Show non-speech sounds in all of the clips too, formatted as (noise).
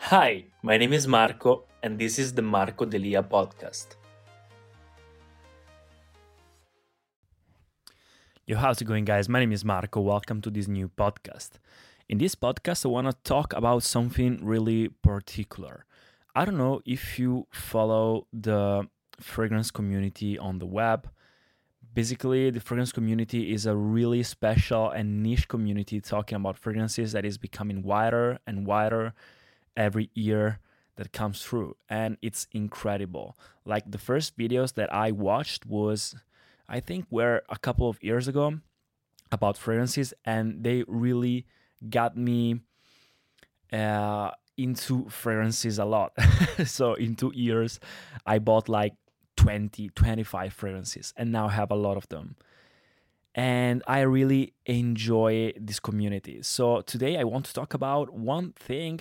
Hi, my name is Marco, and this is the Marco Delia podcast. Yo, how's it going, guys? My name is Marco. Welcome to this new podcast. In this podcast, I want to talk about something really particular. I don't know if you follow the fragrance community on the web. Basically, the fragrance community is a really special and niche community talking about fragrances that is becoming wider and wider every year that comes through and it's incredible. Like the first videos that i watched was i think were a couple of years ago about fragrances and they really got me uh, into fragrances a lot. (laughs) So in two years i bought like 20 25 fragrances and now have a lot of them. And i really enjoy this community. So today i want to talk about one thing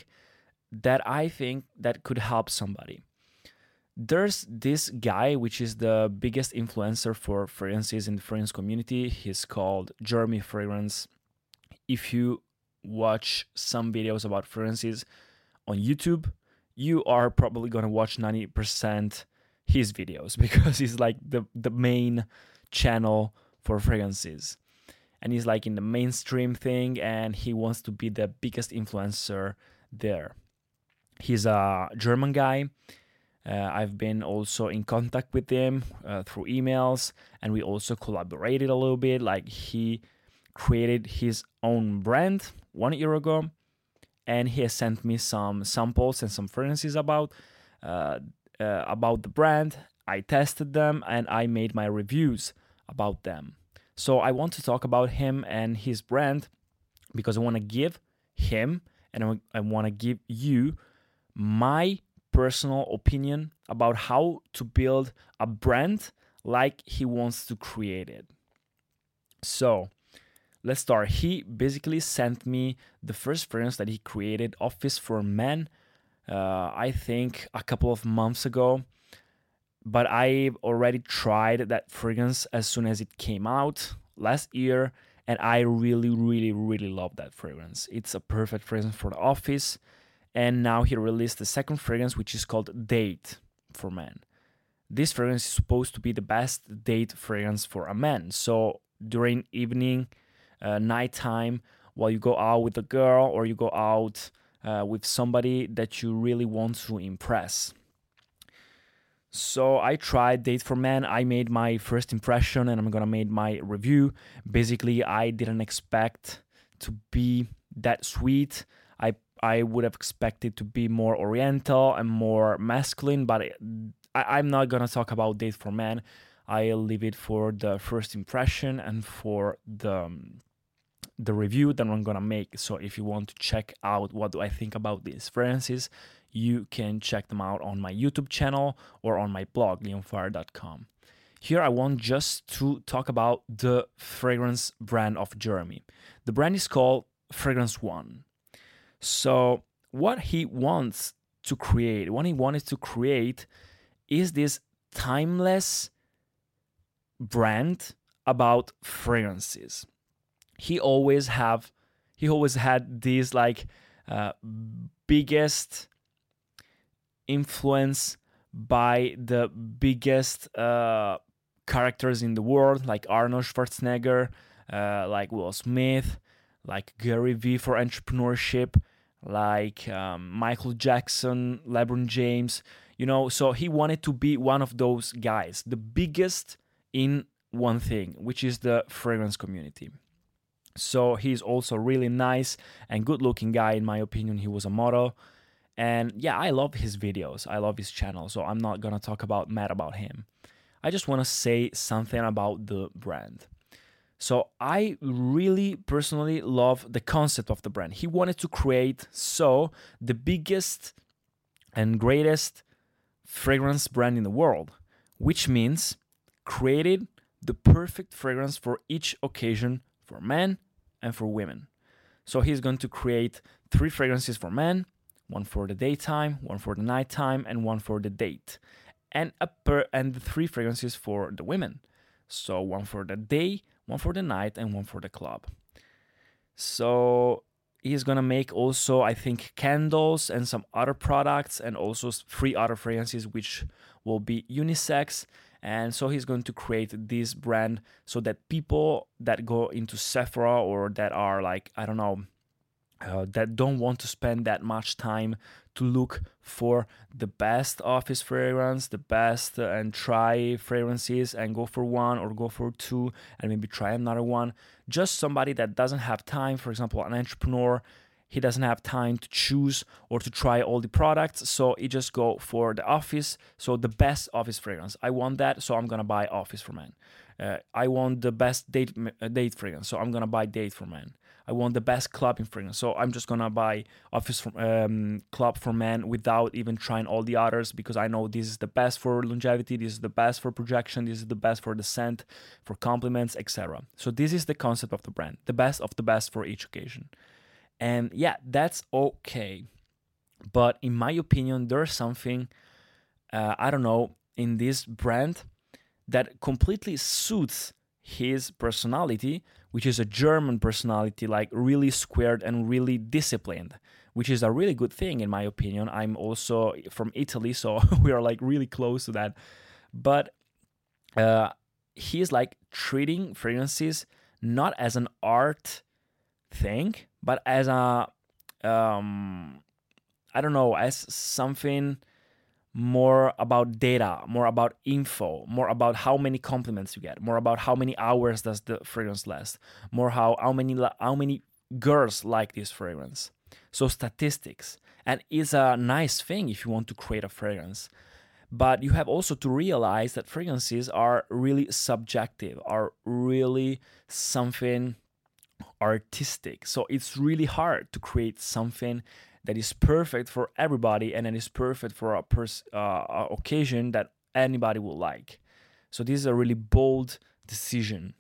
that I think that could help somebody. There's this guy, which is the biggest influencer for fragrances in the fragrance community. He's called Jeremy Fragrance. If you watch some videos about fragrances on YouTube, you are probably gonna watch 90% his videos (laughs) because he's like the, the main channel for fragrances. And he's like in the mainstream thing and he wants to be the biggest influencer there. He's a German guy. Uh, I've been also in contact with him uh, through emails, and we also collaborated a little bit. Like he created his own brand one year ago, and he has sent me some samples and some fragrances about uh, uh about the brand. I tested them and I made my reviews about them. So I want to talk about him and his brand because I want to give him and I want to give you my personal opinion about how to build a brand like he wants to create it. So, let's start. He basically sent me the first fragrance that he created, Office for Men, uh, I think a couple of months ago. But I've already tried that fragrance as soon as it came out last year, and I really, really, really love that fragrance. It's a perfect fragrance for the office and now he released the second fragrance which is called date for men this fragrance is supposed to be the best date fragrance for a man so during evening uh, nighttime while you go out with a girl or you go out uh, with somebody that you really want to impress so I tried Date for Men. I made my first impression and I'm gonna make my review. Basically, I didn't expect to be that sweet. I would have expected to be more oriental and more masculine, but I, am not gonna talk about Date for Men. I'll leave it for the first impression and for the um, the review that I'm gonna make. So if you want to check out what do I think about these fragrances, you can check them out on my YouTube channel or on my blog leonfire.com. Here I want just to talk about the fragrance brand of Jeremy. The brand is called Fragrance One. So, what he wants to create, what he wanted to create, is this timeless brand about fragrances. He always have he always had this like uh, biggest influence by the biggest uh, characters in the world, like Arnold Schwarzenegger, uh, like Will Smith, like Gary Vee for entrepreneurship, like um, Michael Jackson, LeBron James. You know, so he wanted to be one of those guys, the biggest in one thing, which is the fragrance community. So he's also really nice and good looking guy, in my opinion. He was a model. And yeah, I love his videos. I love his channel. So I'm not gonna talk about mad about him. I just wanna say something about the brand. So I really personally love the concept of the brand. He wanted to create so the biggest and greatest fragrance brand in the world, which means created the perfect fragrance for each occasion for men and for women. So he's going to create three fragrances for men, one for the daytime, one for the nighttime, and one for the date. And a per, and the three fragrances for the women. So one for the day, one for the night, and one for the club. So he's gonna make also, I think, candles and some other products, and also three other fragrances which will be unisex. And so he's going to create this brand so that people that go into Sephora or that are like, I don't know, uh, that don't want to spend that much time to look for the best office fragrance, the best uh, and try fragrances and go for one or go for two and maybe try another one. Just somebody that doesn't have time, for example, an entrepreneur, he doesn't have time to choose or to try all the products, so he just go for the office. So the best office fragrance, I want that, so I'm gonna buy Office for Men. Uh, I want the best date uh, date fragrance, so I'm gonna buy Date for Men. I want the best clubbing fragrance, so I'm just gonna buy Office for, um, Club for Men without even trying all the others because I know this is the best for longevity, this is the best for projection, this is the best for the scent, for compliments, etc. So this is the concept of the brand, the best of the best for each occasion, and yeah, that's okay. But in my opinion, there's something uh, I don't know in this brand that completely suits his personality, which is a German personality, like really squared and really disciplined, which is a really good thing in my opinion. I'm also from Italy, so (laughs) we are like really close to that. But uh, he's like treating fragrances not as an art thing, but as a um, I don't know, as something more about data, more about info, more about how many compliments you get, more about how many hours does the fragrance last, more how how many how many girls like this fragrance. So statistics, and it's a nice thing if you want to create a fragrance. But you have also to realize that fragrances are really subjective, are really something artistic. So it's really hard to create something that is perfect for everybody and that is perfect for a pers- uh, occasion that anybody would like. So this is a really bold decision.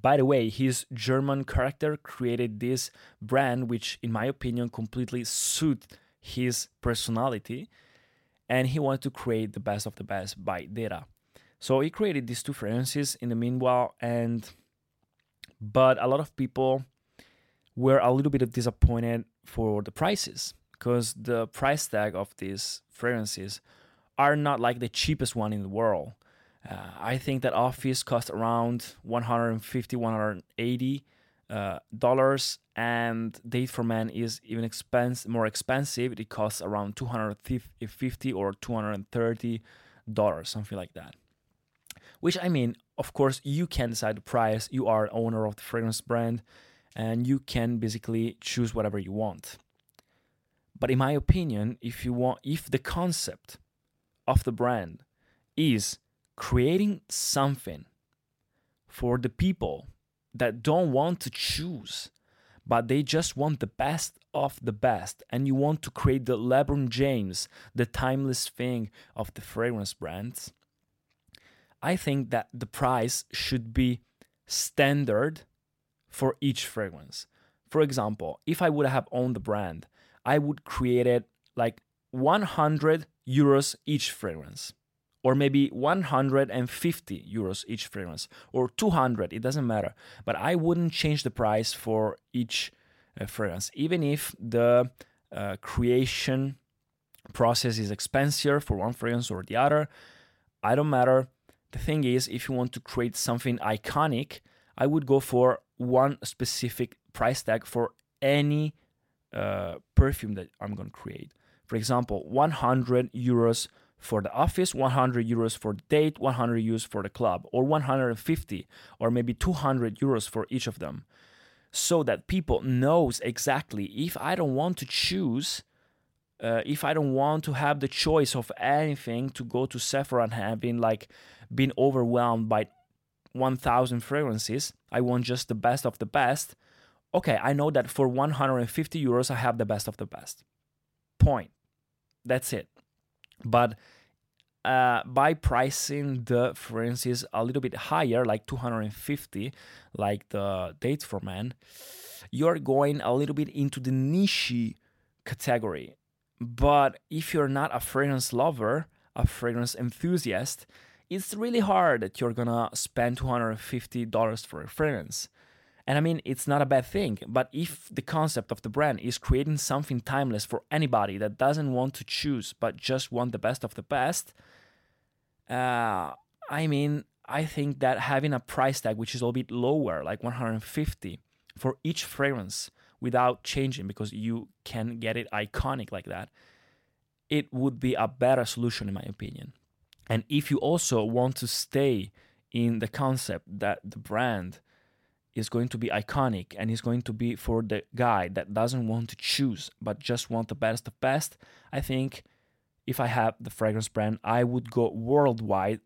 By the way, his German character created this brand, which, in my opinion, completely suit his personality, and he wanted to create the best of the best by data. So he created these two fragrances in the meanwhile, and but a lot of people were a little bit disappointed for the prices because the price tag of these fragrances are not like the cheapest one in the world. Uh, I think that Office cost around 150 180 uh, dollars and Date for Men is even expense more expensive. It costs around 250 or 230 dollars, something like that. Which I mean, of course, you can decide the price. You are owner of the fragrance brand and you can basically choose whatever you want. But in my opinion, if you want if the concept of the brand is creating something for the people that don't want to choose but they just want the best of the best and you want to create the LeBron James, the timeless thing of the fragrance brands, I think that the price should be standard for each fragrance. For example, if I would have owned the brand, I would create it like 100 euros each fragrance. or maybe 150 euros each fragrance or 200 it doesn't matter but i wouldn't change the price for each uh, fragrance even if the uh, creation process is expensive for one fragrance or the other i don't matter the thing is if you want to create something iconic i would go for one specific price tag for any uh, perfume that i'm going to create for example 100 euros for the office, 100 euros for the date, 100 euros for the club, or 150 or maybe 200 euros for each of them. So that people knows exactly if I don't want to choose, uh, if I don't want to have the choice of anything to go to Sephora and having like been overwhelmed by 1000 fragrances, I want just the best of the best. Okay, I know that for 150 euros I have the best of the best. Point. That's it. But uh, by pricing the fragrances a little bit higher, like 250, like the Date for Men, you're going a little bit into the niche category. But if you're not a fragrance lover, a fragrance enthusiast, it's really hard that you're gonna spend $250 for a fragrance. And I mean, it's not a bad thing, but if the concept of the brand is creating something timeless for anybody that doesn't want to choose but just want the best of the best, uh, I mean, I think that having a price tag which is a little bit lower, like 150 for each fragrance without changing because you can get it iconic like that, it would be a better solution in my opinion. And if you also want to stay in the concept that the brand is going to be iconic and is going to be for the guy that doesn't want to choose but just want the best of best, I think if I have the fragrance brand, I would go worldwide.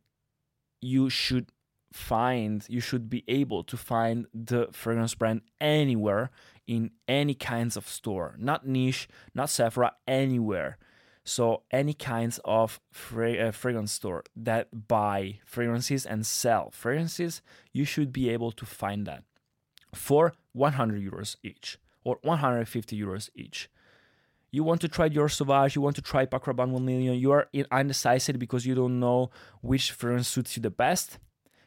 You should find, you should be able to find the fragrance brand anywhere in any kinds of store, not niche, not Sephora, anywhere. So any kinds of fra- uh, fragrance store that buy fragrances and sell fragrances, you should be able to find that for 100 euros each or 150 euros each. You want to try Dior Sauvage, you want to try Paco Rabanne 1 million, you are indecisive because you don't know which fragrance suits you the best.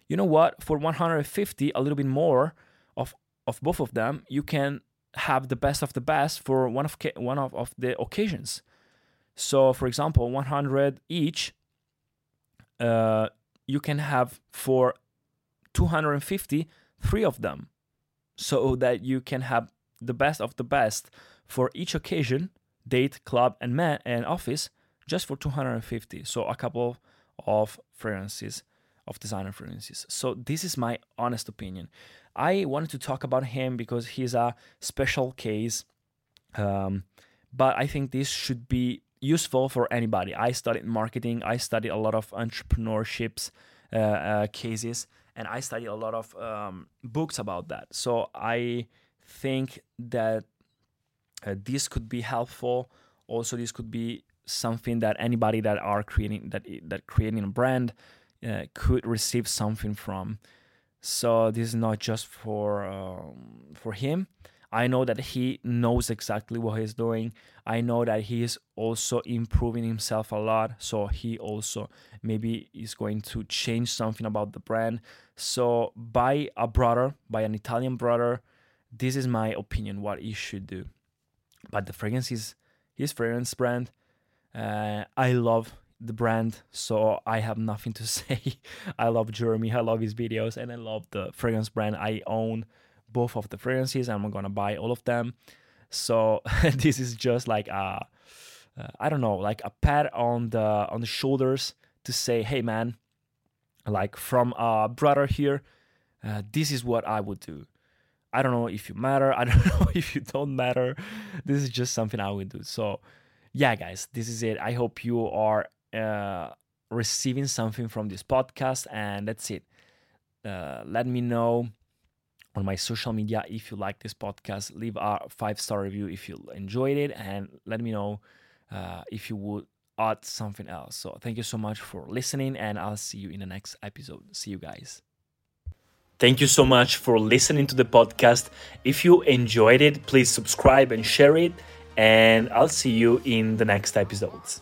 You know what? For 150, a little bit more of, of both of them, you can have the best of the best for one of one of, of the occasions. So, for example, 100 each, uh, you can have for 250 three of them. So that you can have the best of the best for each occasion date club and man and office just for 250 so a couple of fragrances of designer fragrances. So this is my honest opinion. I wanted to talk about him because he's a special case um, but i think this should be useful for anybody i studied marketing i studied a lot of entrepreneurships uh, uh, cases and I studied a lot of um, books about that. So I think that uh, this could be helpful. Also, this could be something that anybody that are creating that that creating a brand uh, could receive something from. So this is not just for um, for him. I know that he knows exactly what he's doing. I know that he is also improving himself a lot. So he also maybe is going to change something about the brand. So by a brother, by an Italian brother, this is my opinion what he should do. But the fragrance is his fragrance brand. Uh, I love the brand, so I have nothing to (laughs) say. I love Jeremy, I love his videos, and I love the fragrance brand. I own both of the fragrances. I'm gonna buy all of them. So (laughs) this is just like a, uh, I don't know, like a pat on the on the shoulders to say, hey man, like from a brother here, uh, this is what I would do. I don't know if you matter. (laughs) I don't know if you don't matter. This is just something I would do. So, yeah, guys, this is it. I hope you are uh, receiving something from this podcast, and that's it. Uh, let me know on my social media if you like this podcast. Leave a five star review if you enjoyed it, and let me know uh, if you would add something else. So thank you so much for listening, and I'll see you in the next episode. See you guys. Thank you so much for listening to the podcast. If you enjoyed it, please subscribe and share it, and I'll see you in the next episodes.